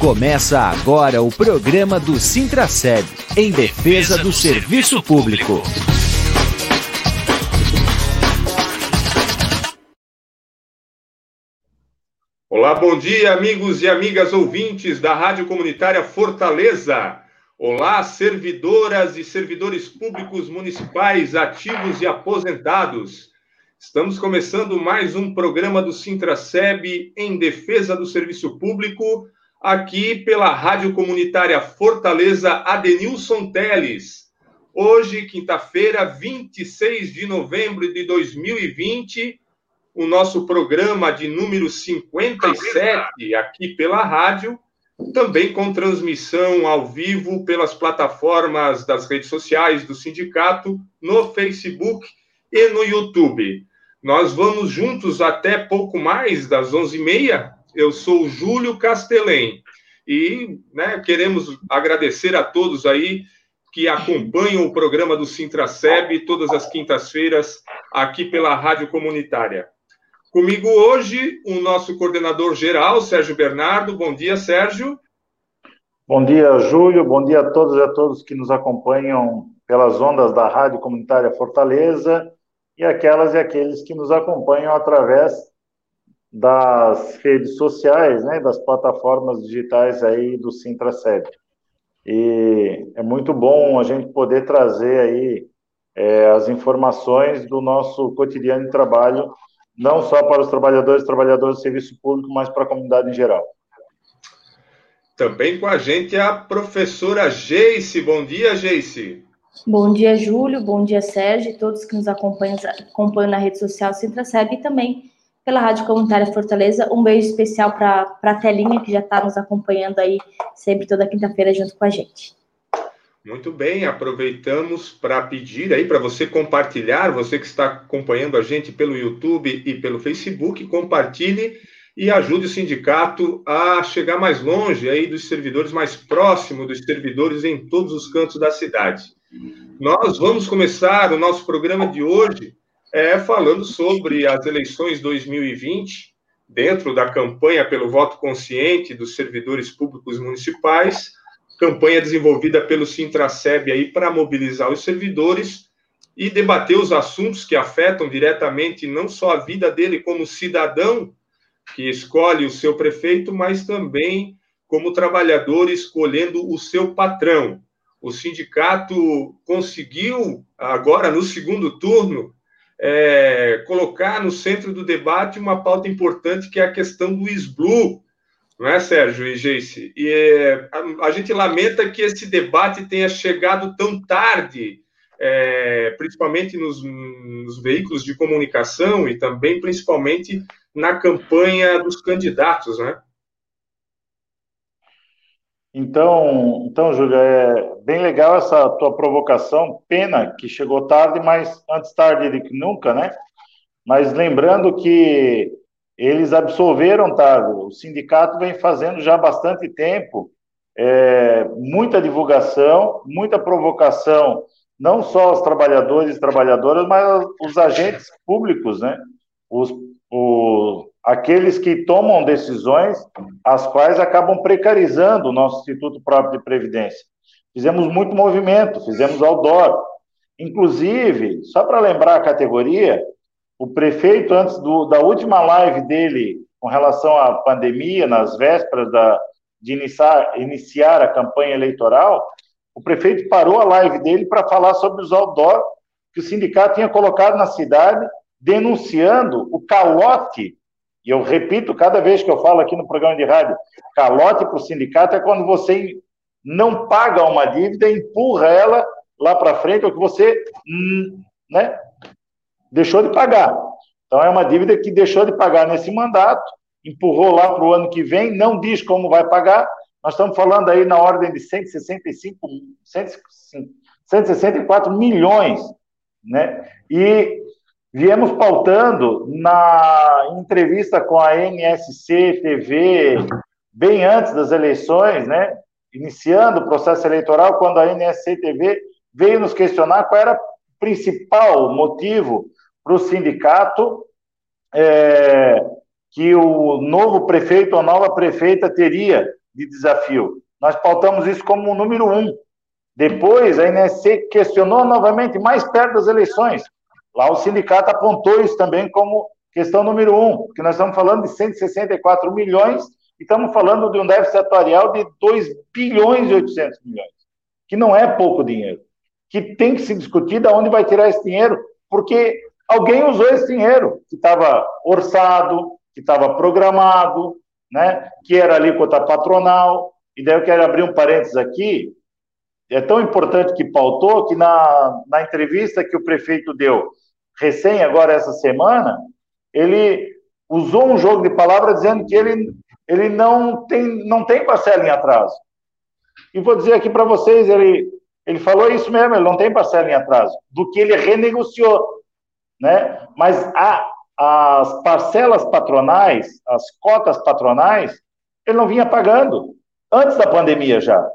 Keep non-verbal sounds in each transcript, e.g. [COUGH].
Começa agora o programa do Sintraceb, em defesa do serviço público. Olá, bom dia, amigos e amigas ouvintes da Rádio Comunitária Fortaleza. Olá, servidoras e servidores públicos municipais ativos e aposentados. Estamos começando mais um programa do Sintraceb em defesa do serviço público aqui pela Rádio Comunitária Fortaleza Adenilson Teles. Hoje, quinta-feira, 26 de novembro de 2020, o nosso programa de número 57 aqui pela rádio, também com transmissão ao vivo pelas plataformas das redes sociais do sindicato, no Facebook e no YouTube. Nós vamos juntos até pouco mais das 11h30 eu sou Júlio Castelém e né, queremos agradecer a todos aí que acompanham o programa do Sintraceb todas as quintas-feiras aqui pela Rádio Comunitária. Comigo hoje o nosso coordenador geral, Sérgio Bernardo. Bom dia, Sérgio. Bom dia, Júlio. Bom dia a todos e a todos que nos acompanham pelas ondas da Rádio Comunitária Fortaleza e aquelas e aqueles que nos acompanham através das redes sociais, né, das plataformas digitais aí do Sintraceb. E é muito bom a gente poder trazer aí é, as informações do nosso cotidiano de trabalho, não só para os trabalhadores e trabalhadoras do serviço público, mas para a comunidade em geral. Também com a gente a professora Geice. Bom dia, Geice. Bom dia, Júlio. Bom dia, Sérgio, e todos que nos acompanham, acompanham na rede social Sintraceb e também pela Rádio Comunitária Fortaleza. Um beijo especial para a Telinha, que já está nos acompanhando aí sempre toda quinta-feira junto com a gente. Muito bem, aproveitamos para pedir aí para você compartilhar, você que está acompanhando a gente pelo YouTube e pelo Facebook, compartilhe e ajude o sindicato a chegar mais longe aí dos servidores, mais próximo dos servidores em todos os cantos da cidade. Nós vamos começar o nosso programa de hoje é, falando sobre as eleições 2020, dentro da campanha pelo voto consciente dos servidores públicos municipais, campanha desenvolvida pelo Sintraceb aí para mobilizar os servidores e debater os assuntos que afetam diretamente não só a vida dele como cidadão que escolhe o seu prefeito, mas também como trabalhador escolhendo o seu patrão. O sindicato conseguiu, agora no segundo turno, é, colocar no centro do debate uma pauta importante que é a questão do SBLU, não é, Sérgio e Geice? E é, a, a, gente lamenta que esse debate tenha chegado tão tarde, é, principalmente nos, nos, veículos de comunicação e também, principalmente, na campanha dos candidatos, né? Então, então, Júlia, é bem legal essa tua provocação. Pena que chegou tarde, mas antes tarde do que nunca, né? Mas lembrando que eles absolveram tarde. O sindicato vem fazendo já há bastante tempo é, muita divulgação, muita provocação, não só aos trabalhadores e trabalhadoras, mas os agentes públicos, né? Os, os aqueles que tomam decisões, as quais acabam precarizando o nosso Instituto Próprio de Previdência. Fizemos muito movimento, fizemos outdoor. Inclusive, só para lembrar a categoria, o prefeito, antes do, da última live dele com relação à pandemia, nas vésperas da, de iniciar, iniciar a campanha eleitoral, o prefeito parou a live dele para falar sobre os outdoor que o sindicato tinha colocado na cidade, denunciando o calote e eu repito cada vez que eu falo aqui no programa de rádio, calote para o sindicato é quando você não paga uma dívida empurra ela lá para frente, ou que você hum, né, deixou de pagar. Então, é uma dívida que deixou de pagar nesse mandato, empurrou lá para o ano que vem, não diz como vai pagar. Nós estamos falando aí na ordem de 165, 164 milhões, né? E viemos pautando na entrevista com a NSC TV, bem antes das eleições, né? Iniciando o processo eleitoral, quando a NSC TV veio nos questionar qual era o principal motivo para o sindicato é, que o novo prefeito ou nova prefeita teria de desafio. Nós pautamos isso como o número um. Depois, a INSC questionou novamente, mais perto das eleições. Lá o sindicato apontou isso também como questão número um, porque nós estamos falando de 164 milhões e estamos falando de um déficit atuarial de 2 bilhões e 800 milhões, que não é pouco dinheiro, que tem que se discutir de onde vai tirar esse dinheiro, porque alguém usou esse dinheiro que estava orçado, que estava programado, né, que era alíquota patronal, e daí eu quero abrir um parênteses aqui, é tão importante que pautou que na, na entrevista que o prefeito deu, recém agora essa semana, ele usou um jogo de palavras dizendo que ele, ele não, tem, não tem parcela em atraso. E vou dizer aqui para vocês, ele, ele falou isso mesmo, ele não tem parcela em atraso, do que ele renegociou. Né? Mas a, as parcelas patronais, as cotas patronais, ele não vinha pagando, antes da pandemia já.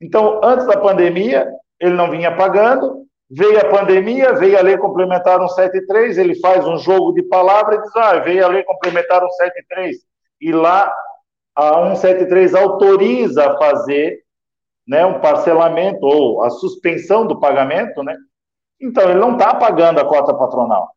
Então, antes da pandemia, ele não vinha pagando, veio a pandemia, veio a lei complementar 173, ele faz um jogo de palavras e diz, ah, veio a lei complementar 173, e lá a 173 autoriza a fazer né, um parcelamento ou a suspensão do pagamento, né? Então, ele não está pagando a cota patronal.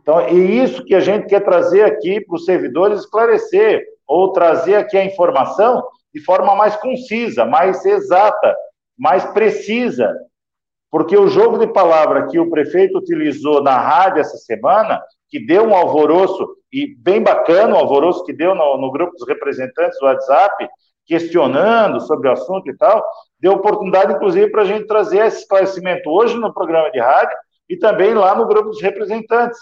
Então, é isso que a gente quer trazer aqui para os servidores esclarecer, ou trazer aqui a informação de forma mais concisa, mais exata, mais precisa. Porque o jogo de palavra que o prefeito utilizou na rádio essa semana, que deu um alvoroço, e bem bacana o alvoroço que deu no, no grupo dos representantes do WhatsApp, questionando sobre o assunto e tal, deu oportunidade, inclusive, para a gente trazer esse esclarecimento hoje no programa de rádio e também lá no grupo dos representantes.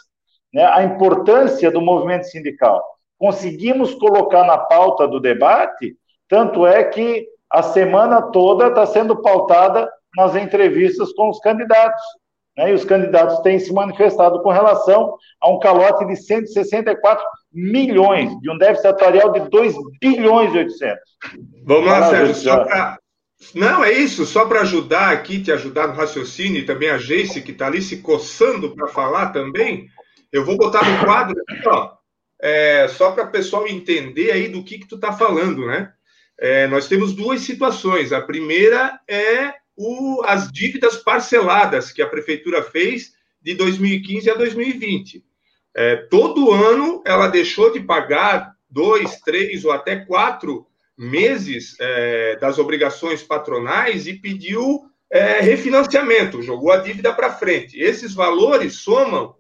Né? A importância do movimento sindical. Conseguimos colocar na pauta do debate tanto é que a semana toda está sendo pautada nas entrevistas com os candidatos. Né? E os candidatos têm se manifestado com relação a um calote de 164 milhões, de um déficit atuarial de 2 bilhões e 800. Vamos lá, Sérgio, só para. Não, é isso, só para ajudar aqui, te ajudar no raciocínio, e também a Geice, que está ali se coçando para falar também, eu vou botar no quadro aqui, ó, é, só para o pessoal entender aí do que, que tu está falando, né? é, nós temos duas situações. A primeira é o, as dívidas parceladas que a prefeitura fez de 2015 a 2020. É, todo ano ela deixou de pagar dois, três ou até quatro meses é, das obrigações patronais e pediu é, refinanciamento, jogou a dívida para frente. Esses valores somam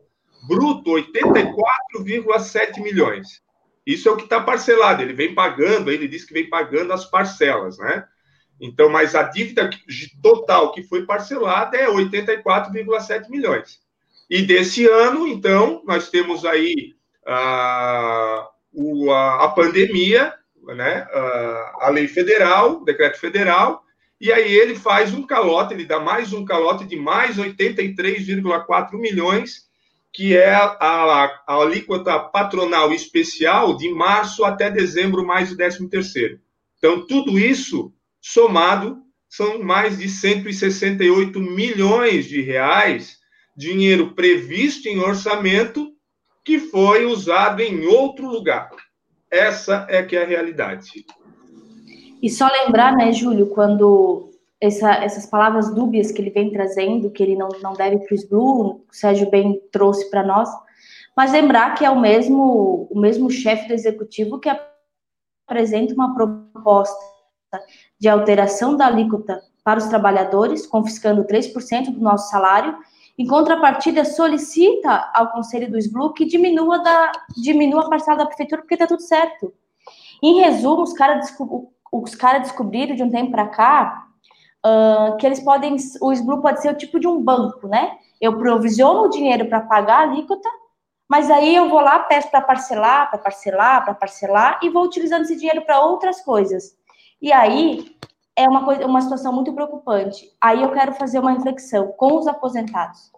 bruto 84,7 milhões. Isso é o que está parcelado, ele vem pagando, ele diz que vem pagando as parcelas, né? Então, mas a dívida total que foi parcelada é 84,7 milhões. E desse ano, então, nós temos aí a, a, a pandemia, né? A, a lei federal, o decreto federal, e aí ele faz um calote, ele dá mais um calote de mais 83,4 milhões que é a, a, a, alíquota patronal especial de março até dezembro, mais o 13 terceiro. Então, tudo isso somado são mais de 168 milhões de reais, dinheiro previsto em orçamento que foi usado em outro lugar. Essa é que é a realidade. E só lembrar, né, Júlio, quando essa, essas palavras dúbias que ele vem trazendo, que ele não, não deve para o SBLU, o Sérgio bem trouxe para nós, mas lembrar que é o mesmo, o mesmo chefe do executivo que apresenta uma proposta de alteração da alíquota para os trabalhadores, confiscando 3% do nosso salário, em contrapartida solicita ao Conselho do SBLU que diminua, da, diminua a parcela da prefeitura, porque está tudo certo. Em resumo, os caras os cara descobriram de um tempo para cá uh, que eles podem, o SBLU pode ser o tipo de um banco, né? Eu provisiono o dinheiro para pagar a alíquota, mas aí eu vou lá, peço para parcelar, para parcelar, para parcelar, e vou utilizando esse dinheiro para outras coisas. E aí é uma, coisa, uma situação muito preocupante. Aí eu quero fazer uma reflexão com os aposentados.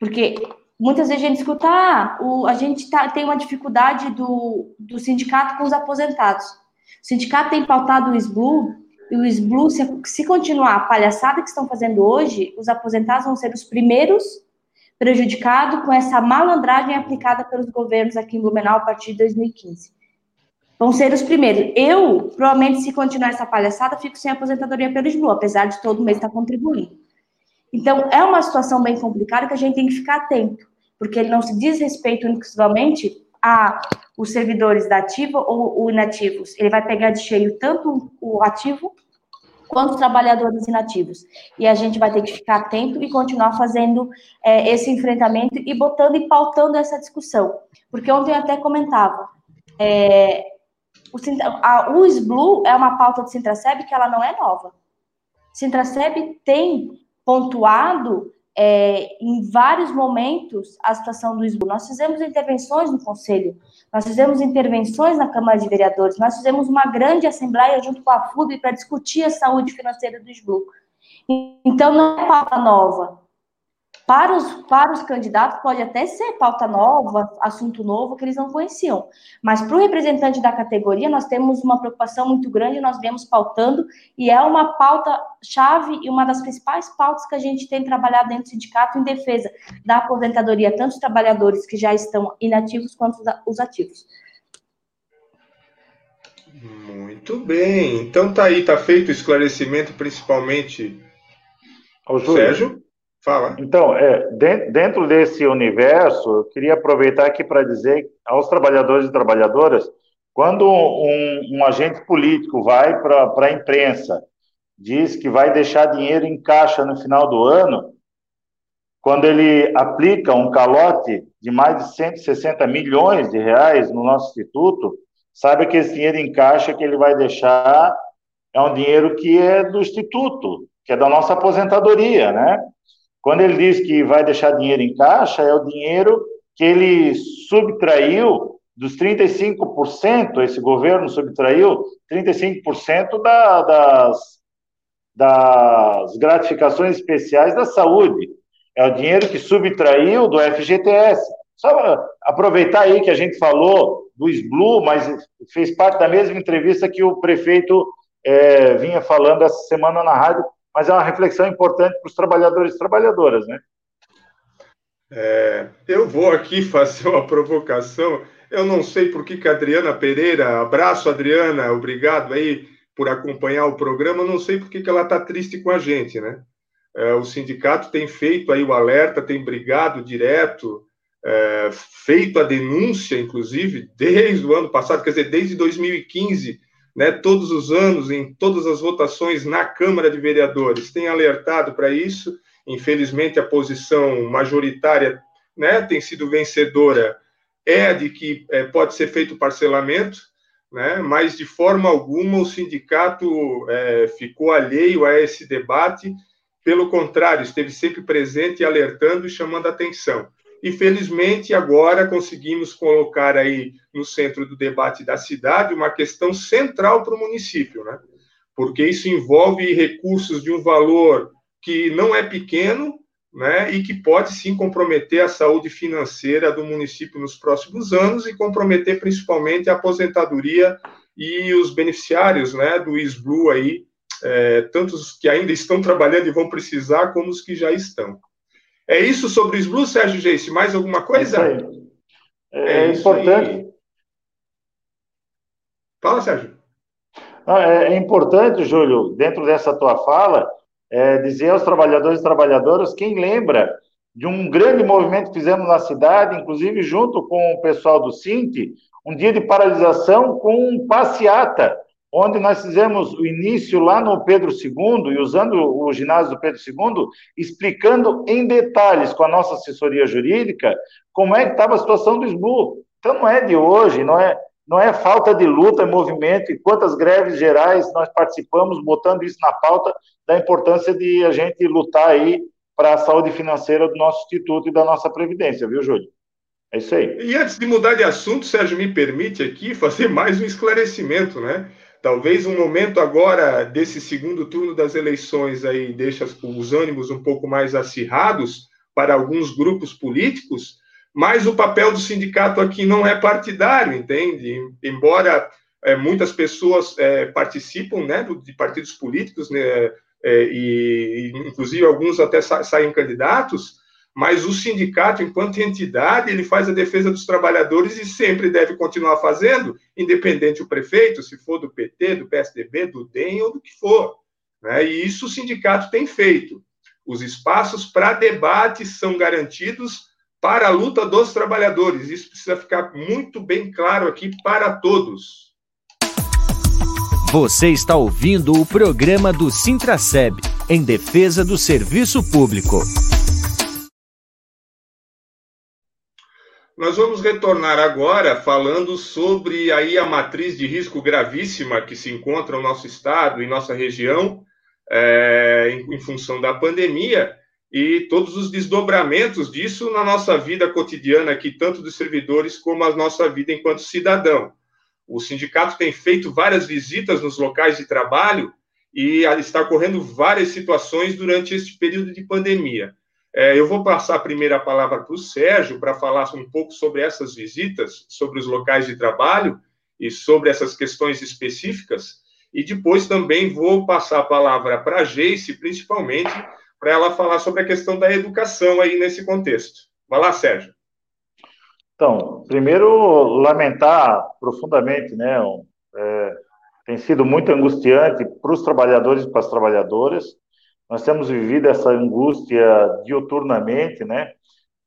Porque muitas vezes a gente escuta, ah, o, a gente tá, tem uma dificuldade do, do sindicato com os aposentados. O sindicato tem pautado o SBLU e o SBLU, se, se continuar a palhaçada que estão fazendo hoje, os aposentados vão ser os primeiros prejudicados com essa malandragem aplicada pelos governos aqui em Blumenau a partir de 2015. Vão ser os primeiros. Eu, provavelmente, se continuar essa palhaçada, fico sem aposentadoria pelo SBLU, apesar de todo mês estar contribuindo. Então, é uma situação bem complicada que a gente tem que ficar atento, porque ele não se diz respeito exclusivamente a os servidores da ativa ou, ou inativos. Ele vai pegar de cheio tanto o ativo quanto os trabalhadores inativos. E a gente vai ter que ficar atento e continuar fazendo é, esse enfrentamento e botando e pautando essa discussão. Porque ontem eu até comentava, é, o, a, é uma pauta do Sintraceb que ela não é nova. Sintraceb tem pontuado é, em vários momentos a situação do SBU. Nós fizemos intervenções no Conselho, nós fizemos intervenções na Câmara de Vereadores, nós fizemos uma grande assembleia junto com a FUB para discutir a saúde financeira do SBU. Então, não é pauta nova, para os, para os candidatos, pode até ser pauta nova, assunto novo que eles não conheciam. Mas para o representante da categoria, nós temos uma preocupação muito grande, nós viemos pautando, e é uma pauta-chave e uma das principais pautas que a gente tem trabalhado dentro do sindicato em defesa da aposentadoria, tanto os trabalhadores que já estão inativos quanto os ativos. Muito bem. Então tá aí, tá feito o esclarecimento, principalmente. Ao Sérgio? Fala. Então, é, dentro desse universo, eu queria aproveitar aqui para dizer aos trabalhadores e trabalhadoras, quando um, um agente político vai para a imprensa, diz que vai deixar dinheiro em caixa no final do ano, quando ele aplica um calote de mais de 160 milhões de reais no nosso instituto, saiba que esse dinheiro em caixa que ele vai deixar é um dinheiro que é do instituto, que é da nossa aposentadoria, né? Quando ele diz que vai deixar dinheiro em caixa, é o dinheiro que ele subtraiu dos 35%, esse governo subtraiu 35% da, das, das gratificações especiais da saúde. É o dinheiro que subtraiu do FGTS. Só aproveitar aí que a gente falou do SBLU, mas fez parte da mesma entrevista que o prefeito é, vinha falando essa semana na rádio mas é uma reflexão importante para os trabalhadores e trabalhadoras, né? É, eu vou aqui [LAUGHS] fazer uma provocação. Eu não sei por que, que a Adriana Pereira, abraço Adriana, obrigado aí por acompanhar o programa. Não sei por que, que ela está triste com a gente, né? É, o sindicato tem feito aí o alerta, tem brigado direto, é, feito a denúncia, inclusive, desde o ano passado, quer dizer, desde 2015, né, todos os anos, em todas as votações na Câmara de Vereadores, tem alertado para isso. Infelizmente, a posição majoritária né, tem sido vencedora, é a de que é, pode ser feito parcelamento, né, mas de forma alguma o sindicato é, ficou alheio a esse debate, pelo contrário, esteve sempre presente, alertando e chamando atenção. E felizmente agora conseguimos colocar aí no centro do debate da cidade uma questão central para o município, né? Porque isso envolve recursos de um valor que não é pequeno, né? E que pode sim comprometer a saúde financeira do município nos próximos anos e comprometer principalmente a aposentadoria e os beneficiários, né? Do ISBLU aí, é, tanto os que ainda estão trabalhando e vão precisar, como os que já estão. É isso sobre os Blues, Sérgio Geice? Mais alguma coisa? É, é, é importante. Aí. Fala, Sérgio. é, é, importante, Júlio, dentro dessa tua fala, é, dizer aos trabalhadores e trabalhadoras, quem lembra de um grande movimento que fizemos na cidade, inclusive junto com o pessoal do Cinti, um dia de paralisação com passeata onde nós fizemos o início lá no Pedro II, e usando o ginásio do Pedro II, explicando em detalhes com a nossa assessoria jurídica como é que estava a situação do SBU. Então não é de hoje, não é, não é falta de luta, é movimento, e quantas greves gerais nós participamos, botando isso na pauta da importância de a gente lutar aí para a saúde financeira do nosso instituto e da nossa previdência, viu, Júlio? É isso aí. E antes de mudar de assunto, Sérgio, me permite aqui fazer mais um esclarecimento, né? Talvez um momento agora desse segundo turno das eleições aí deixa os ânimos um pouco mais acirrados para alguns grupos políticos, mas o papel do sindicato aqui não é partidário, entende? Embora é, muitas pessoas é, participam né, de partidos políticos, né, é, e inclusive alguns até sa saem candidatos, mas o sindicato, enquanto entidade, ele faz a defesa dos trabalhadores e sempre deve continuar fazendo, independente o prefeito, se for do PT, do PSDB, do DEM ou do que for. Né? E isso o sindicato tem feito. Os espaços para debate são garantidos para a luta dos trabalhadores. Isso precisa ficar muito bem claro aqui para todos. Você está ouvindo o programa do Sintraceb, em defesa do serviço público. Nós vamos retornar agora falando sobre aí a matriz de risco gravíssima que se encontra no nosso estado e nossa região é, em, em função da pandemia e todos os desdobramentos disso na nossa vida cotidiana aqui, tanto dos servidores como a nossa vida enquanto cidadão. O sindicato tem feito várias visitas nos locais de trabalho e está ocorrendo várias situações durante este período de pandemia. É, eu vou passar a primeira palavra para o Sérgio para falar um pouco sobre essas visitas, sobre os locais de trabalho e sobre essas questões específicas. E depois também vou passar a palavra para a Geice, principalmente, para ela falar sobre a questão da educação aí nesse contexto. Vai lá, Sérgio. Então, primeiro, lamentar profundamente, né? É, tem sido muito angustiante para os trabalhadores e para as trabalhadoras nós temos vivido essa angústia diuturnamente, né?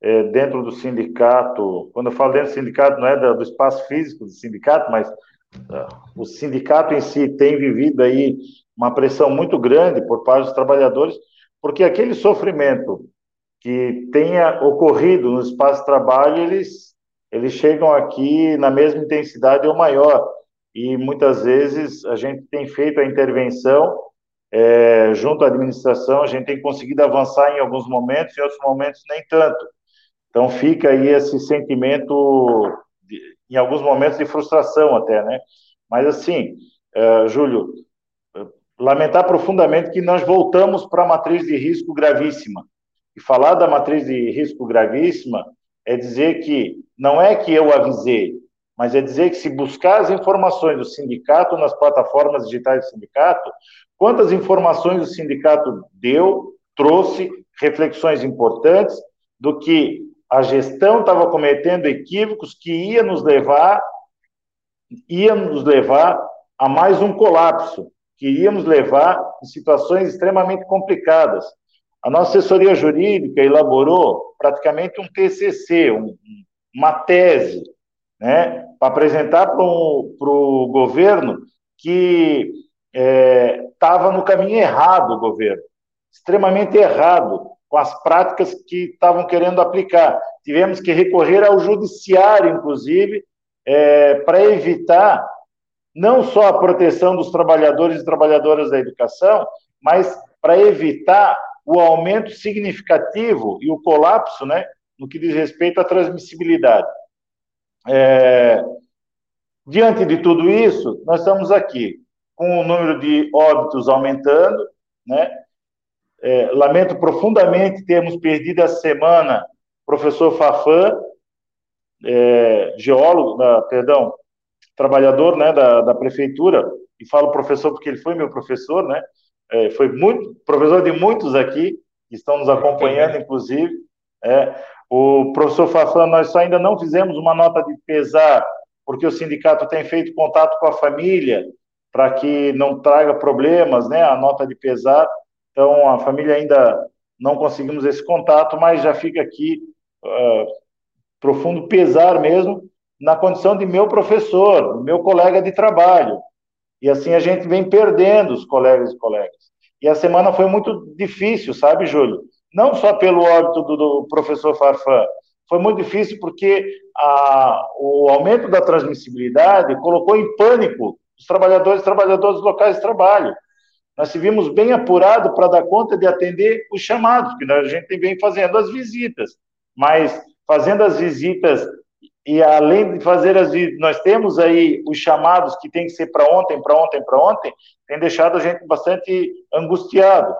É, dentro do sindicato, quando eu falo dentro do sindicato, não é do, espaço físico do sindicato, mas uh, o sindicato em si tem vivido aí uma pressão muito grande por parte dos trabalhadores, porque aquele sofrimento que tenha ocorrido no espaço de trabalho, eles, eles chegam aqui na mesma intensidade ou maior. E muitas vezes a gente tem feito a intervenção é, junto à administração, a gente tem conseguido avançar em alguns momentos, em outros momentos nem tanto. Então fica aí esse sentimento, de, em alguns momentos, de frustração até, né? Mas assim, é, Júlio, lamentar profundamente que nós voltamos para a matriz de risco gravíssima. E falar da matriz de risco gravíssima é dizer que não é que eu avisei, mas é dizer que se buscar as informações do sindicato nas plataformas digitais do sindicato, Quantas informações o sindicato deu, trouxe reflexões importantes do que a gestão estava cometendo equívocos que ia nos levar ia nos levar a mais um colapso, que ia nos levar em situações extremamente complicadas. A nossa assessoria jurídica elaborou praticamente um TCC, um, uma tese, né, para apresentar para o governo que estava é, no caminho errado o governo, extremamente errado com as práticas que estavam querendo aplicar. Tivemos que recorrer ao judiciário, inclusive, é, para evitar não só a proteção dos trabalhadores e trabalhadoras da educação, mas para evitar o aumento significativo e o colapso, né, no que diz respeito à transmissibilidade. É, diante de tudo isso, nós estamos aqui com o número de óbitos aumentando, né? É, lamento profundamente termos perdido essa semana o professor Fafã, é, geólogo, da, perdão, trabalhador né, da, da prefeitura, e falo professor porque ele foi meu professor, né? É, foi muito professor de muitos aqui que estão nos acompanhando, inclusive. É, o professor Fafã, nós ainda não fizemos uma nota de pesar, porque o sindicato tem feito contato com a família, para que não traga problemas, né, a nota de pesar. Então, a família ainda não conseguimos esse contato, mas já fica aqui uh, profundo pesar mesmo na condição de meu professor, meu colega de trabalho. E assim a gente vem perdendo os colegas e colegas. E a semana foi muito difícil, sabe, Júlio? Não só pelo óbito do, do professor Farfã, foi muito difícil porque a, o aumento da transmissibilidade colocou em pânico os trabalhadores e trabalhadoras locais de trabalho. Nós se vimos bem apurado para dar conta de atender os chamados, que a gente vem fazendo as visitas, mas fazendo as visitas e além de fazer as visitas, nós temos aí os chamados que tem que ser para ontem, para ontem, para ontem, tem deixado a gente bastante angustiado.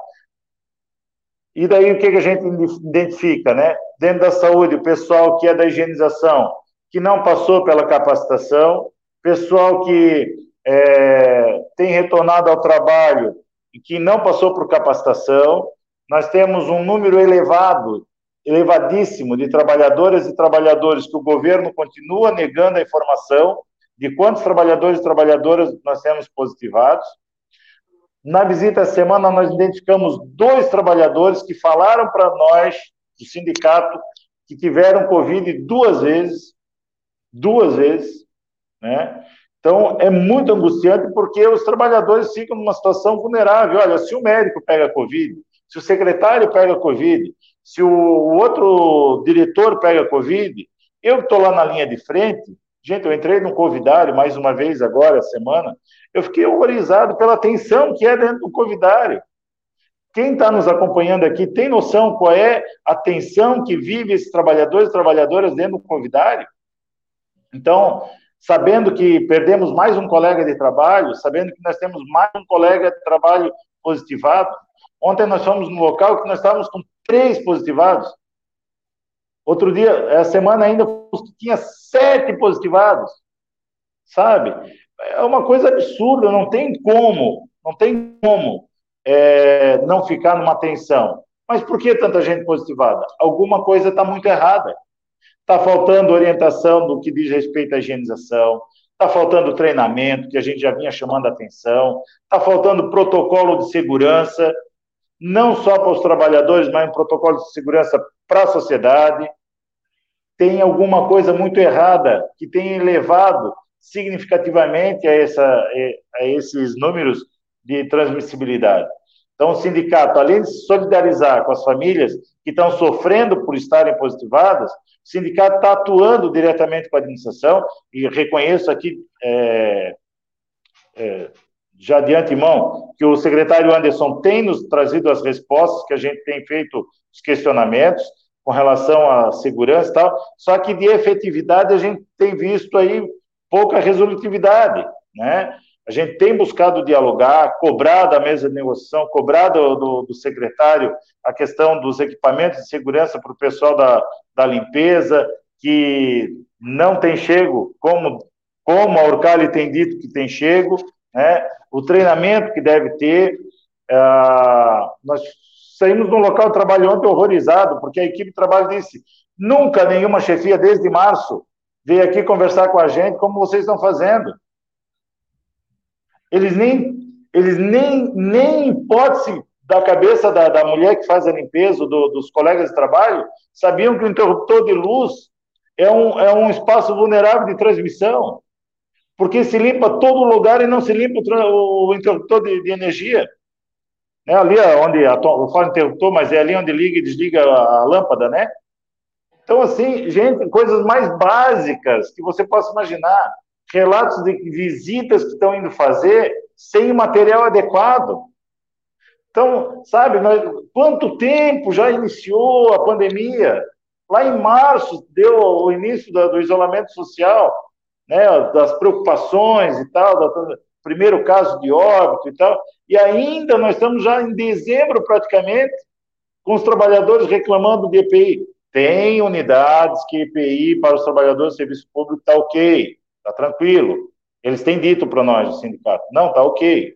E daí o que, a gente identifica, né? Dentro da saúde, o pessoal que é da higienização, que não passou pela capacitação, pessoal que é, tem retornado ao trabalho e que não passou por capacitação. Nós temos um número elevado, elevadíssimo de trabalhadoras e trabalhadores que o governo continua negando a informação de quantos trabalhadores e trabalhadoras nós temos positivados. Na visita semana, nós identificamos dois trabalhadores que falaram para nós, do sindicato, que tiveram Covid duas vezes, duas vezes, né? Então, é muito angustiante porque os trabalhadores ficam numa situação vulnerável. Olha, se o médico pega Covid, se o secretário pega Covid, se o outro diretor pega Covid, eu estou lá na linha de frente. Gente, eu entrei no Covidário mais uma vez agora, semana. Eu fiquei horrorizado pela tensão que é dentro do Covidário. Quem está nos acompanhando aqui tem noção qual é a tensão que vive esses trabalhadores e trabalhadoras dentro do Covidário? Então, sabendo que perdemos mais um colega de trabalho, sabendo que nós temos mais um colega de trabalho positivado, Ontem nós fomos no local que nós estávamos com três positivados. Outro dia, a semana ainda, tinha sete positivados. Sabe? É uma coisa absurda, não tem como, não tem como é, não ficar numa tensão. Mas por que tanta gente positivada? Alguma coisa está muito errada. Está faltando orientação do que diz respeito à higienização, está faltando treinamento, que a gente já vinha chamando a atenção, está faltando protocolo de segurança, não só para os trabalhadores, mas um protocolo de segurança para a sociedade. Tem alguma coisa muito errada que tem elevado significativamente a, essa, a esses números de transmissibilidade. Então, o sindicato, além de se solidarizar com as famílias que estão sofrendo por estarem positivadas, o sindicato está atuando diretamente com a administração, e reconheço aqui é, é, já de antemão que o secretário Anderson tem nos trazido as respostas, que a gente tem feito os questionamentos com relação à segurança e tal, só que de efetividade a gente tem visto aí pouca resolutividade, né? A gente tem buscado dialogar, cobrar da mesa de negociação, cobrar do, do, do secretário a questão dos equipamentos de segurança para o pessoal da, da limpeza, que não tem chego, como, como a Orcali tem dito que tem chego, né? o treinamento que deve ter. Uh, nós saímos de um local de trabalho ontem horrorizado, porque a equipe de trabalho disse: nunca nenhuma chefia desde março veio aqui conversar com a gente como vocês estão fazendo. Eles nem, eles nem, nem hipótese da cabeça da, da mulher que faz a limpeza, do, dos colegas de trabalho, sabiam que o interruptor de luz é um, é um espaço vulnerável de transmissão porque se limpa todo lugar e não se limpa o, interruptor de, de energia. É ali onde, a, eu falo interruptor, mas é ali onde liga e desliga a, a lâmpada, né? Então, assim, gente, coisas mais básicas que você possa imaginar. Relatos de visitas que estão indo fazer sem material adequado. Então, sabe, quanto tempo já iniciou a pandemia? Lá em março deu o início do isolamento social né, das preocupações e tal, do primeiro caso de óbito e tal, e ainda nós estamos já em dezembro praticamente, com os trabalhadores reclamando de EPI. Tem unidades que EPI para os trabalhadores do serviço público está ok, está tranquilo. Eles têm dito para nós, o sindicato, não, está ok.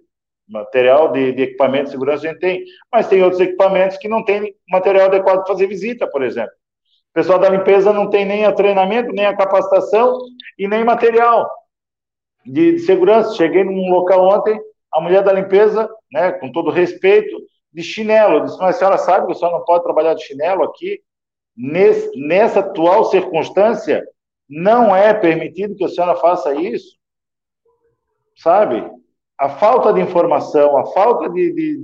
Material de, de equipamento de segurança a gente tem, mas tem outros equipamentos que não tem material adequado para fazer visita, por exemplo. O pessoal da limpeza não tem nem o treinamento, nem a capacitação e nem material de, de segurança. Cheguei num local ontem, a mulher da limpeza, né, com todo respeito, de chinelo. Disse, mas a senhora sabe que a senhora não pode trabalhar de chinelo aqui? Nesse, nessa atual circunstância, não é permitido que a senhora faça isso. Sabe? A falta de informação, a falta de, de,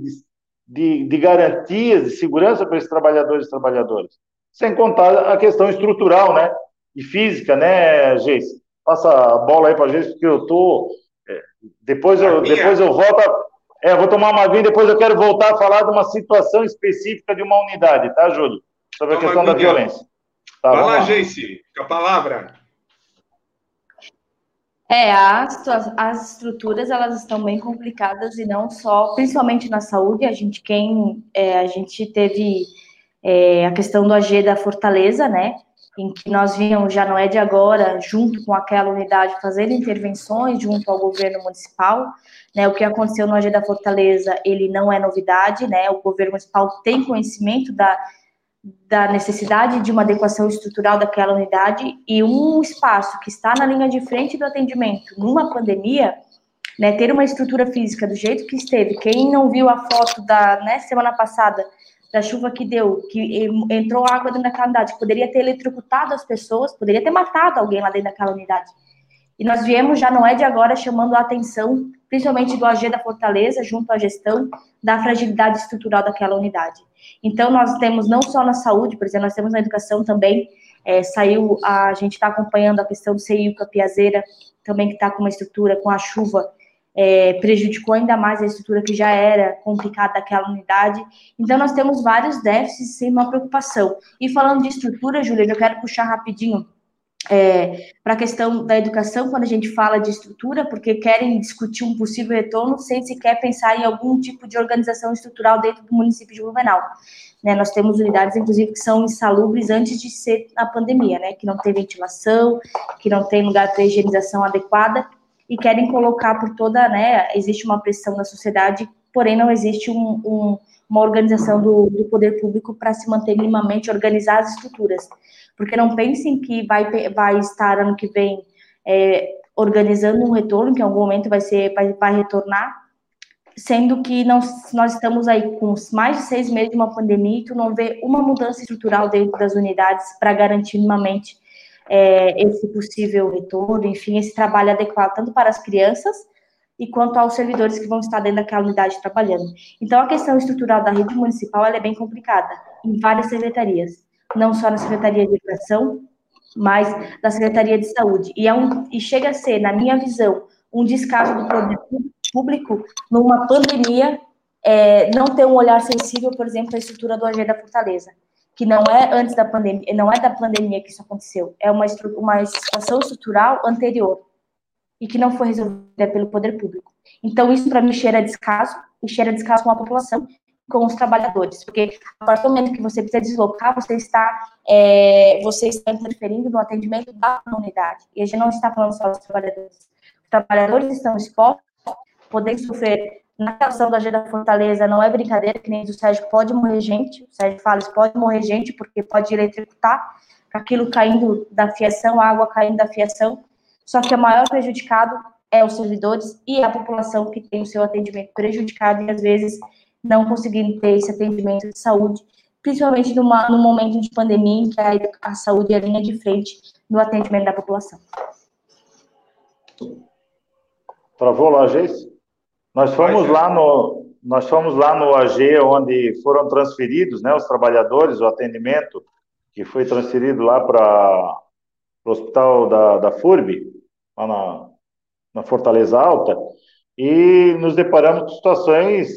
de, de garantias de segurança para esses trabalhadores e trabalhadoras sem contar a questão estrutural, né? E física, né, Geice? Passa a bola aí para a Geice, porque eu tô. É, depois eu, depois eu volto. A, é, vou tomar uma vinha, depois eu quero voltar a falar de uma situação específica de uma unidade, tá, Júlio? Sobre a Toma questão da violência. Tá, Vai lá, Geice, a palavra. É, as, as estruturas elas estão bem complicadas e não só, principalmente na saúde. A gente quem é, a gente teve é, a questão do AG da Fortaleza, né, em que nós vimos, já não é de agora, junto com aquela unidade, fazendo intervenções junto ao governo municipal, né, o que aconteceu no AG da Fortaleza, ele não é novidade, né, o governo municipal tem conhecimento da, da necessidade de uma adequação estrutural daquela unidade e um espaço que está na linha de frente do atendimento numa pandemia, né, ter uma estrutura física do jeito que esteve. Quem não viu a foto da né, semana passada da chuva que deu, que entrou água dentro daquela unidade, poderia ter eletrocutado as pessoas, poderia ter matado alguém lá dentro daquela unidade. E nós viemos, já não é de agora, chamando a atenção, principalmente do AG da Fortaleza, junto à gestão, da fragilidade estrutural daquela unidade. Então, nós temos não só na saúde, por exemplo, nós temos na educação também, é, saiu, a, gente está acompanhando a questão do CIU Capiazeira, também que está com uma estrutura, com a chuva, é, prejudicou ainda mais a estrutura que já era complicada daquela unidade. Então, nós temos vários déficits sem uma preocupação. E falando de estrutura, Júlia, eu quero puxar rapidinho é, para a questão da educação, quando a gente fala de estrutura, porque querem discutir um possível retorno sem sequer pensar em algum tipo de organização estrutural dentro do município de Blumenau. Né, nós temos unidades, inclusive, que são insalubres antes de ser a pandemia, né, que não tem ventilação, que não tem lugar para higienização adequada, e querem colocar por toda, né, existe uma pressão na sociedade, porém não existe um, um, uma organização do, do poder público para se manter minimamente organizar as estruturas. Porque não pensem que vai, vai estar ano que vem é, organizando um retorno, que em algum momento vai, ser, vai, vai retornar, sendo que não, nós estamos aí com mais de seis meses de uma pandemia e tu não vê uma mudança estrutural dentro das unidades para garantir minimamente é, esse possível retorno, enfim, esse trabalho adequado tanto para as crianças e quanto aos servidores que vão estar dentro daquela unidade trabalhando. Então, a questão estrutural da rede municipal é bem complicada em várias secretarias, não só na Secretaria de Educação, mas na Secretaria de Saúde. E, é um, e chega a ser, na minha visão, um descaso do poder público numa pandemia é, não ter um olhar sensível, por exemplo, à estrutura do AG da Fortaleza que não é antes da pandemia, não é da pandemia que isso aconteceu, é uma, uma situação estrutural anterior e que não foi resolvida pelo poder público. Então, isso para mim cheira descaso, e cheira descaso com a população, com os trabalhadores, porque a partir do momento que você precisa deslocar, você está, é, você está interferindo no atendimento da comunidade, e a gente não está falando só dos trabalhadores. Os trabalhadores estão expostos, podem sofrer na questão da Agenda Fortaleza não é brincadeira, que nem do Sérgio, pode morrer gente, o Sérgio fala, isso pode morrer gente, porque pode eletrocutar, aquilo caindo da fiação, a água caindo da fiação, só que o maior prejudicado é os servidores e a população que tem o seu atendimento prejudicado e às vezes não conseguindo ter esse atendimento de saúde, principalmente numa, num momento de pandemia em que a, a saúde é a linha de frente no atendimento da população. Travou lá, Geice? Nós fomos lá no nós fomos lá no AG onde foram transferidos, né, os trabalhadores, o atendimento que foi transferido lá para o hospital da, da FURB, lá na, na Fortaleza Alta, e nos deparamos com situações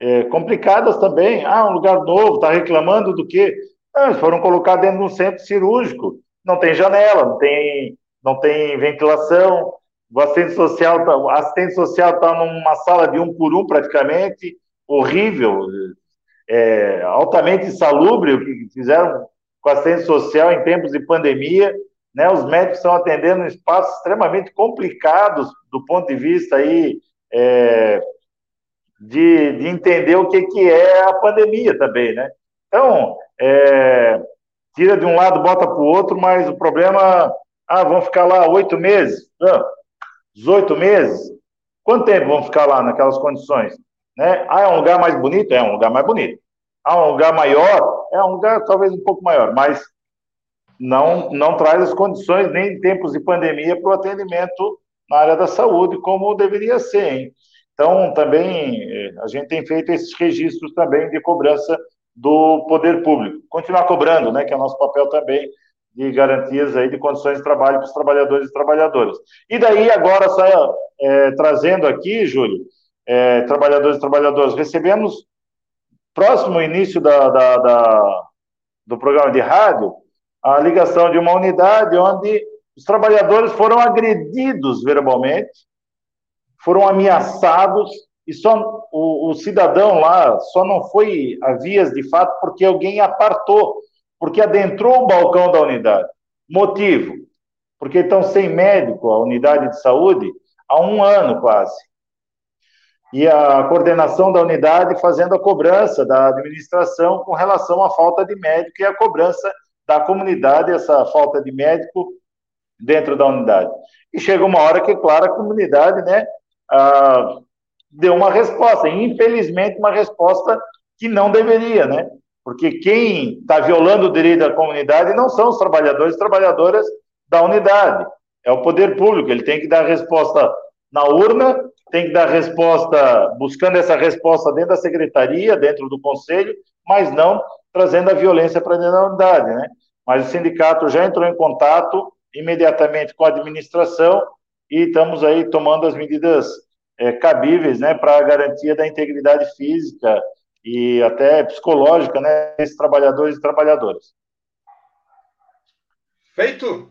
é, complicadas também. Ah, um lugar novo, está reclamando do quê? Ah, eles foram colocar dentro de um centro cirúrgico, não tem janela, não tem, não tem ventilação, o assistente social tá, o assistente social está numa sala de um por um praticamente, horrível, é, altamente insalubre o que fizeram com o assistente social em tempos de pandemia. Né, os médicos estão atendendo em espaços extremamente complicados do ponto de vista aí, é, de, de, entender o que, que é a pandemia também. Né? Então, é, tira de um lado, bota para o outro, mas o problema, ah, vão ficar lá oito meses. Não, 18 meses, quanto tempo vão ficar lá naquelas condições? Né? Ah, é um lugar mais bonito? É um lugar mais bonito. Ah, um lugar maior? É um lugar talvez um pouco maior, mas não, não traz as condições nem em tempos de pandemia para o atendimento na área da saúde, como deveria ser. Hein? Então, também, eh, a gente tem feito esses registros também de cobrança do poder público. Continuar cobrando, né, que é nosso papel também, de garantias aí de condições de trabalho para os trabalhadores e trabalhadoras. E daí, agora, só é, trazendo aqui, Júlio, é, trabalhadores e trabalhadoras, recebemos, próximo início da, da, da, do programa de rádio, a ligação de uma unidade onde os trabalhadores foram agredidos verbalmente, foram ameaçados, e só o, o cidadão lá só não foi a vias de fato porque alguém apartou porque adentrou o balcão da unidade. Motivo? Porque estão sem médico a unidade de saúde há um ano quase. e a coordenação da unidade fazendo a cobrança da administração com relação à falta de médico e a cobrança da comunidade, essa falta de médico dentro da unidade. E chega uma hora que, claro, a comunidade né, ah, deu uma resposta, infelizmente, uma resposta que não deveria, né? Porque quem está violando o direito da comunidade não são os trabalhadores e trabalhadoras da unidade, é o poder público. Ele tem que dar resposta na urna, tem que dar resposta, buscando essa resposta dentro da secretaria, dentro do conselho, mas não trazendo a violência para dentro da unidade, né? Mas o sindicato já entrou em contato imediatamente com a administração e estamos aí tomando as medidas é, cabíveis, né, para a garantia da integridade física e até psicológica, né, desses trabalhadores e trabalhadoras. Feito.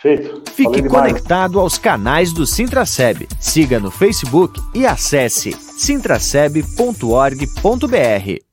Feito. Fique conectado aos canais do Sintraceb. Siga no Facebook e acesse sintraceb.org.br.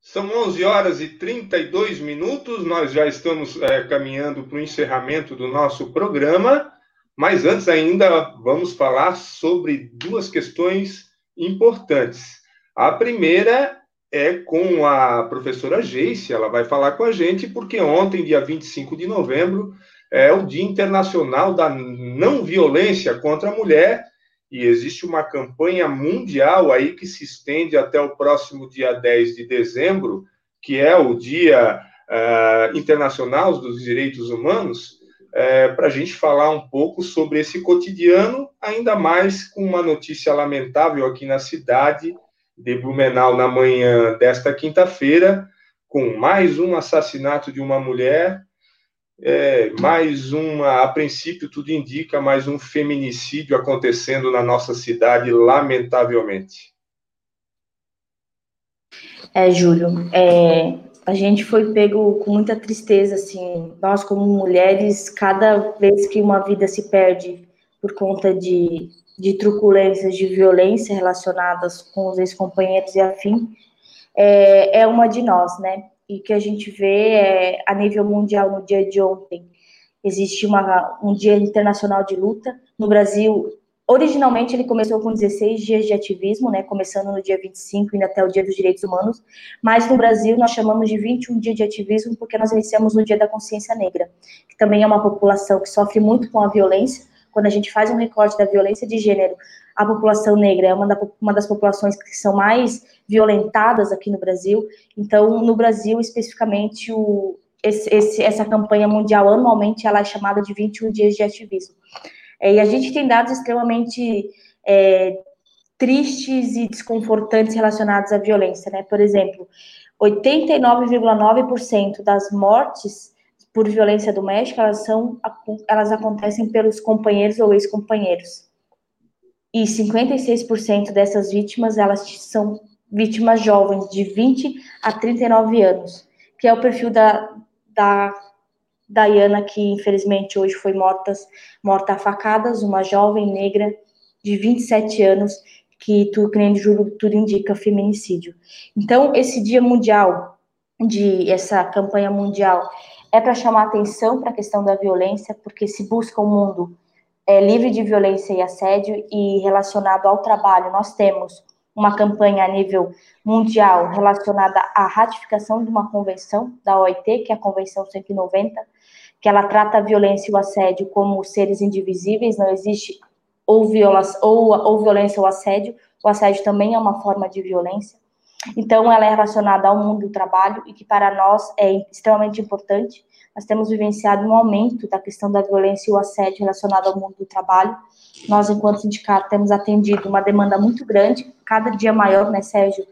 São 11 horas e 32 minutos, nós já estamos é, caminhando para o encerramento do nosso programa, mas antes ainda vamos falar sobre duas questões importantes. A primeira é com a professora Geice, ela vai falar com a gente, porque ontem, dia 25 de novembro, é o Dia Internacional da Não Violência contra a Mulher, e existe uma campanha mundial aí que se estende até o próximo dia 10 de dezembro, que é o Dia uh, Internacional dos Direitos Humanos, é, para a gente falar um pouco sobre esse cotidiano, ainda mais com uma notícia lamentável aqui na cidade de Blumenau na manhã desta quinta-feira, com mais um assassinato de uma mulher é, mais uma, a princípio, tudo indica mais um feminicídio acontecendo na nossa cidade, lamentavelmente. É, Júlio, é, a gente foi pego com muita tristeza, assim, nós como mulheres, cada vez que uma vida se perde por conta de, de truculências, de violência relacionadas com os ex-companheiros e afim, é, é uma de nós, né? e que a gente vê é, a nível mundial no dia de ontem. Existe uma, um dia internacional de luta. No Brasil, originalmente ele começou com 16 dias de ativismo, né, começando no dia 25 e até o dia dos direitos humanos, mas no Brasil nós chamamos de 21 dias de ativismo porque nós iniciamos no dia da consciência negra, que também é uma população que sofre muito com a violência, quando a gente faz um recorte da violência de gênero, a população negra é uma, da, uma das populações que são mais violentadas aqui no Brasil. Então, no Brasil, especificamente, o, esse, esse, essa campanha mundial, anualmente, ela é chamada de 21 dias de ativismo. É, e a gente tem dados extremamente é, tristes e desconfortantes relacionados à violência, né? Por exemplo, 89,9% das mortes por violência doméstica, elas, são, elas acontecem pelos companheiros ou ex-companheiros. E 56% dessas vítimas, elas são vítimas jovens, de 20 a 39 anos, que é o perfil da, da Diana, que infelizmente hoje foi morta, morta a facadas, uma jovem negra de 27 anos, que tu, que Júlio, tudo indica feminicídio. Então, esse dia mundial, de essa campanha mundial, é para chamar atenção para a questão da violência, porque se busca um mundo é, livre de violência e assédio e relacionado ao trabalho. Nós temos uma campanha a nível mundial relacionada à ratificação de uma convenção da OIT, que é a Convenção 190, que ela trata a violência e o assédio como seres indivisíveis, não existe ou, viola, ou, ou violência ou assédio, o assédio também é uma forma de violência. Então, ela é relacionada ao mundo do trabalho e que para nós é extremamente importante. Nós temos vivenciado um aumento da questão da violência e o assédio relacionado ao mundo do trabalho. Nós, enquanto sindicato, temos atendido uma demanda muito grande, cada dia maior, né, Sérgio,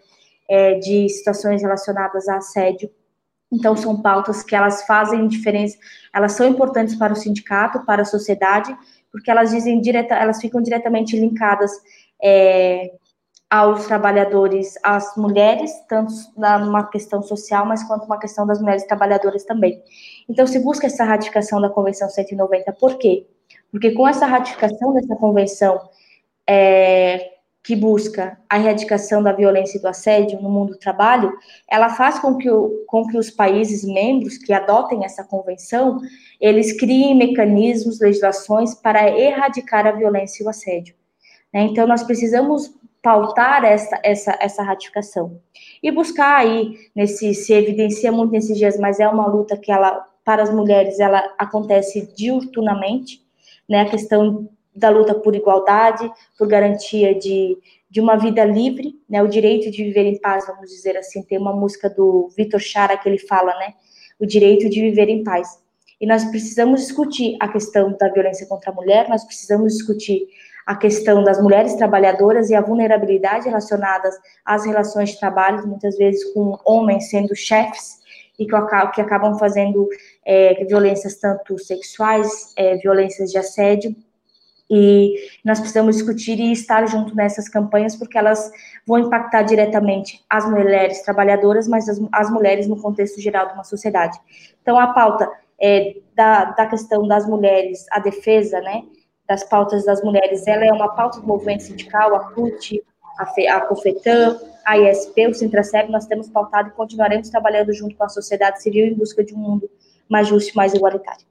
é, de situações relacionadas a assédio. Então, são pautas que elas fazem diferença, elas são importantes para o sindicato, para a sociedade, porque elas dizem direta, elas ficam diretamente linkadas é, aos trabalhadores, às mulheres, tanto numa questão social, mas quanto uma questão das mulheres trabalhadoras também. Então, se busca essa ratificação da Convenção 190, por quê? Porque com essa ratificação dessa convenção, é, que busca a erradicação da violência e do assédio no mundo do trabalho, ela faz com que, o, com que os países membros que adotem essa convenção, eles criem mecanismos, legislações para erradicar a violência e o assédio. Né? Então, nós precisamos pautar essa, essa, essa ratificação. E buscar aí, nesse, se evidencia muito nesses dias, mas é uma luta que ela, para as mulheres, ela acontece diuturnamente, né, a questão da luta por igualdade, por garantia de, de uma vida livre, né, o direito de viver em paz, vamos dizer assim, tem uma música do Vitor Chara que ele fala, né, o direito de viver em paz. E nós precisamos discutir a questão da violência contra a mulher, nós precisamos discutir a questão das mulheres trabalhadoras e a vulnerabilidade relacionadas às relações de trabalho, muitas vezes com homens sendo chefes e que, acabam fazendo é, violências tanto sexuais, é, violências de assédio, e nós precisamos discutir e estar junto nessas campanhas, porque elas vão impactar diretamente as mulheres trabalhadoras, mas as, as mulheres no contexto geral de uma sociedade. Então, a pauta é, da, da questão das mulheres, a defesa, né, das pautas das mulheres, ela é uma pauta do movimento sindical, a CUT, a, Fe, a COFETAM, a ISP, o Sintraceb, nós temos pautado e continuaremos trabalhando junto com a sociedade civil em busca de um mundo mais justo e mais igualitário.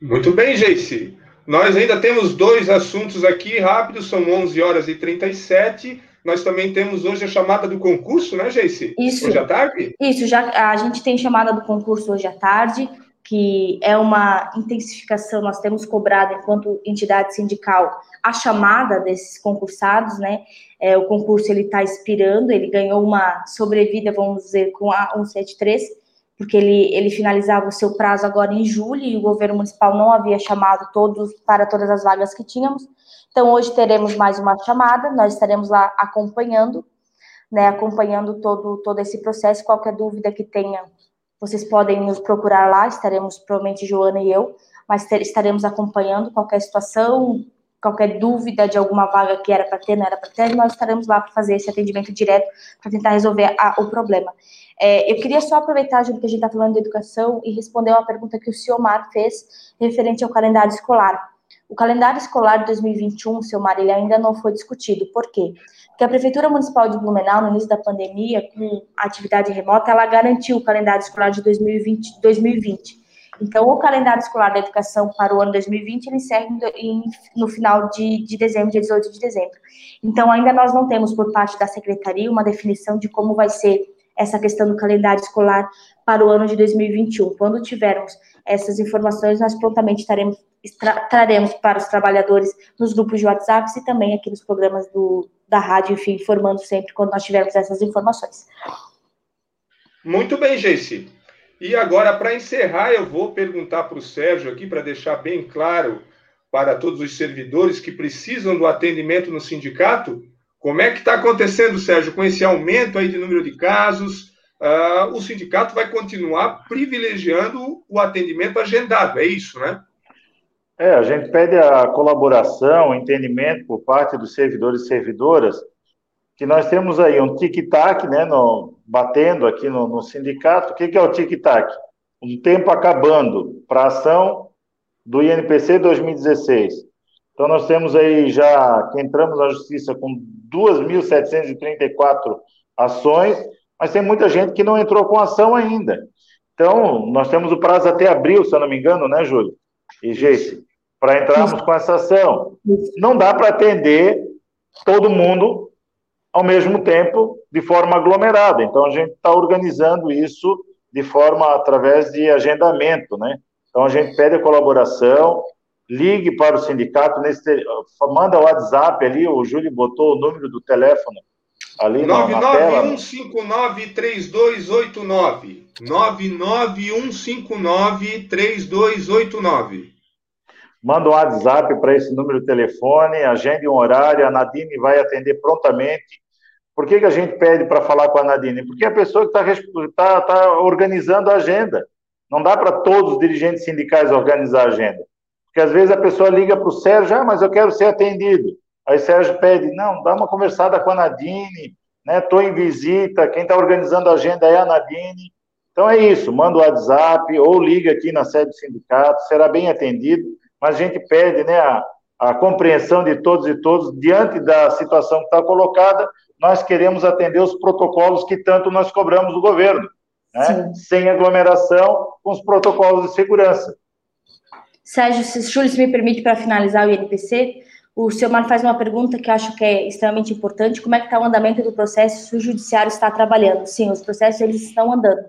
Muito bem, Geice. Nós ainda temos dois assuntos aqui rápidos, são 11 horas e 37. Nós também temos hoje a chamada do concurso, né, Geice? Isso. Hoje à tarde? Isso, já, a gente tem chamada do concurso hoje à tarde, que é uma intensificação, nós temos cobrado, enquanto entidade sindical, a chamada desses concursados, né? É, o concurso ele está expirando, ele ganhou uma sobrevida, vamos dizer, com a 173, porque ele, ele finalizava o seu prazo agora em julho e o governo municipal não havia chamado todos para todas as vagas que tínhamos. Então, hoje teremos mais uma chamada, nós estaremos lá acompanhando, né, acompanhando todo, todo esse processo. Qualquer dúvida que tenha, vocês podem nos procurar lá, estaremos, provavelmente, Joana e eu, mas ter, estaremos acompanhando qualquer situação, qualquer dúvida de alguma vaga que era para ter, não era para ter, nós estaremos lá para fazer esse atendimento direto, para tentar resolver a, o problema. É, eu queria só aproveitar, Júlio, que a gente está falando de educação e responder uma pergunta que o Ciomar fez referente ao calendário escolar. O calendário escolar de 2021, Ciomar, ele ainda não foi discutido. Por quê? Porque a Prefeitura Municipal de Blumenau, no início da pandemia, com atividade remota, ela garantiu o calendário escolar de 2020. 2020. Então, o calendário escolar da educação para o ano 2020 ele encerra no final de, de dezembro, dia 18 de dezembro. Então, ainda nós não temos por parte da secretaria uma definição de como vai ser essa questão do calendário escolar para o ano de 2021. Quando tivermos essas informações, nós prontamente estaremos, traremos para os trabalhadores nos grupos de WhatsApp e também aqui nos programas do, da rádio, enfim, informando sempre quando nós tivermos essas informações. Muito bem, Geice. E agora, para encerrar, eu vou perguntar para o Sérgio aqui, para deixar bem claro para todos os servidores que precisam do atendimento no sindicato, como é que está acontecendo, Sérgio, com esse aumento aí de número de casos? Uh, o sindicato vai continuar privilegiando o atendimento agendado, é isso, né? É, a gente pede a colaboração, o entendimento por parte dos servidores e servidoras, que nós temos aí um tic-tac, né, no, batendo aqui no, no sindicato. O que, que é o tic-tac? Um tempo acabando para a ação do INPC 2016. Então, nós temos aí já que entramos na justiça com 2.734 ações, mas tem muita gente que não entrou com ação ainda. Então, nós temos o prazo até abril, se eu não me engano, né, Júlio? E Geice, para entrarmos com essa ação. Não dá para atender todo mundo ao mesmo tempo, de forma aglomerada. Então, a gente está organizando isso de forma através de agendamento, né? Então, a gente pede a colaboração, ligue para o sindicato, nesse, manda o WhatsApp ali, o Júlio botou o número do telefone ali 991593289. 991593289. Manda um WhatsApp para esse número de telefone, agende um horário, a Nadine vai atender prontamente. Por que, que a gente pede para falar com a Nadine? Porque a pessoa que está tá, tá organizando a agenda. Não dá para todos os dirigentes sindicais organizar a agenda. Porque às vezes a pessoa liga para o Sérgio, ah, mas eu quero ser atendido. Aí o Sérgio pede, não, dá uma conversada com a Nadine, né? Estou em visita, quem está organizando a agenda é a Nadine. Então é isso, manda o WhatsApp ou liga aqui na sede do sindicato, será bem atendido, mas a gente pede né, a, a compreensão de todos e todos, diante da situação que está colocada, nós queremos atender os protocolos que tanto nós cobramos do governo, né? sem aglomeração, com os protocolos de segurança. Sérgio, se Júlio, se me permite, para finalizar o INPC, O senhor Mar faz uma pergunta que acho que é extremamente importante. Como é que está o andamento do processo se o judiciário está trabalhando? Sim, os processos eles estão andando.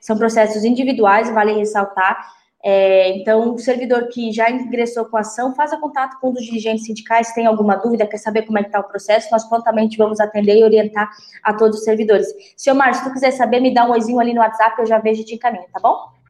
São processos individuais, vale ressaltar. É, então, o servidor que já ingressou com a ação, faça contato com um dos dirigentes sindicais, tem alguma dúvida, quer saber como é que está o processo, nós prontamente vamos atender e orientar a todos os servidores. Senhor Márcio, se tu quiser saber, me dá um oizinho ali no WhatsApp, eu já vejo e te encaminho, tá bom?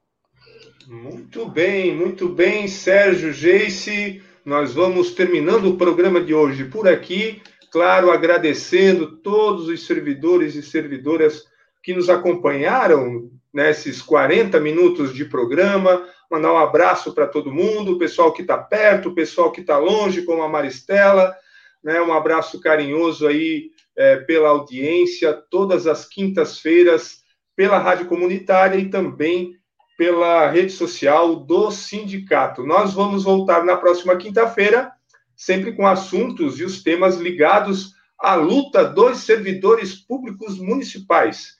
Muito bem, muito bem, Sérgio Geice. Nós vamos terminando o programa de hoje por aqui. Claro, agradecendo todos os servidores e servidoras que nos acompanharam nesses 40 minutos de programa. Mandar um abraço para todo mundo, o pessoal que está perto, o pessoal que está longe, como a Maristela. Né? Um abraço carinhoso aí é, pela audiência, todas as quintas-feiras, pela Rádio Comunitária e também pela rede social do sindicato. Nós vamos voltar na próxima quinta-feira, sempre com assuntos e os temas ligados à luta dos servidores públicos municipais.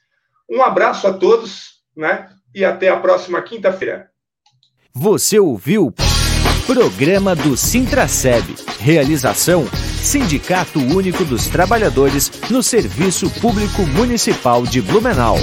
Um abraço a todos, né? E até a próxima quinta-feira. Você ouviu Programa do Sintraceb. Realização Sindicato Único dos Trabalhadores no Serviço Público Municipal de Blumenau.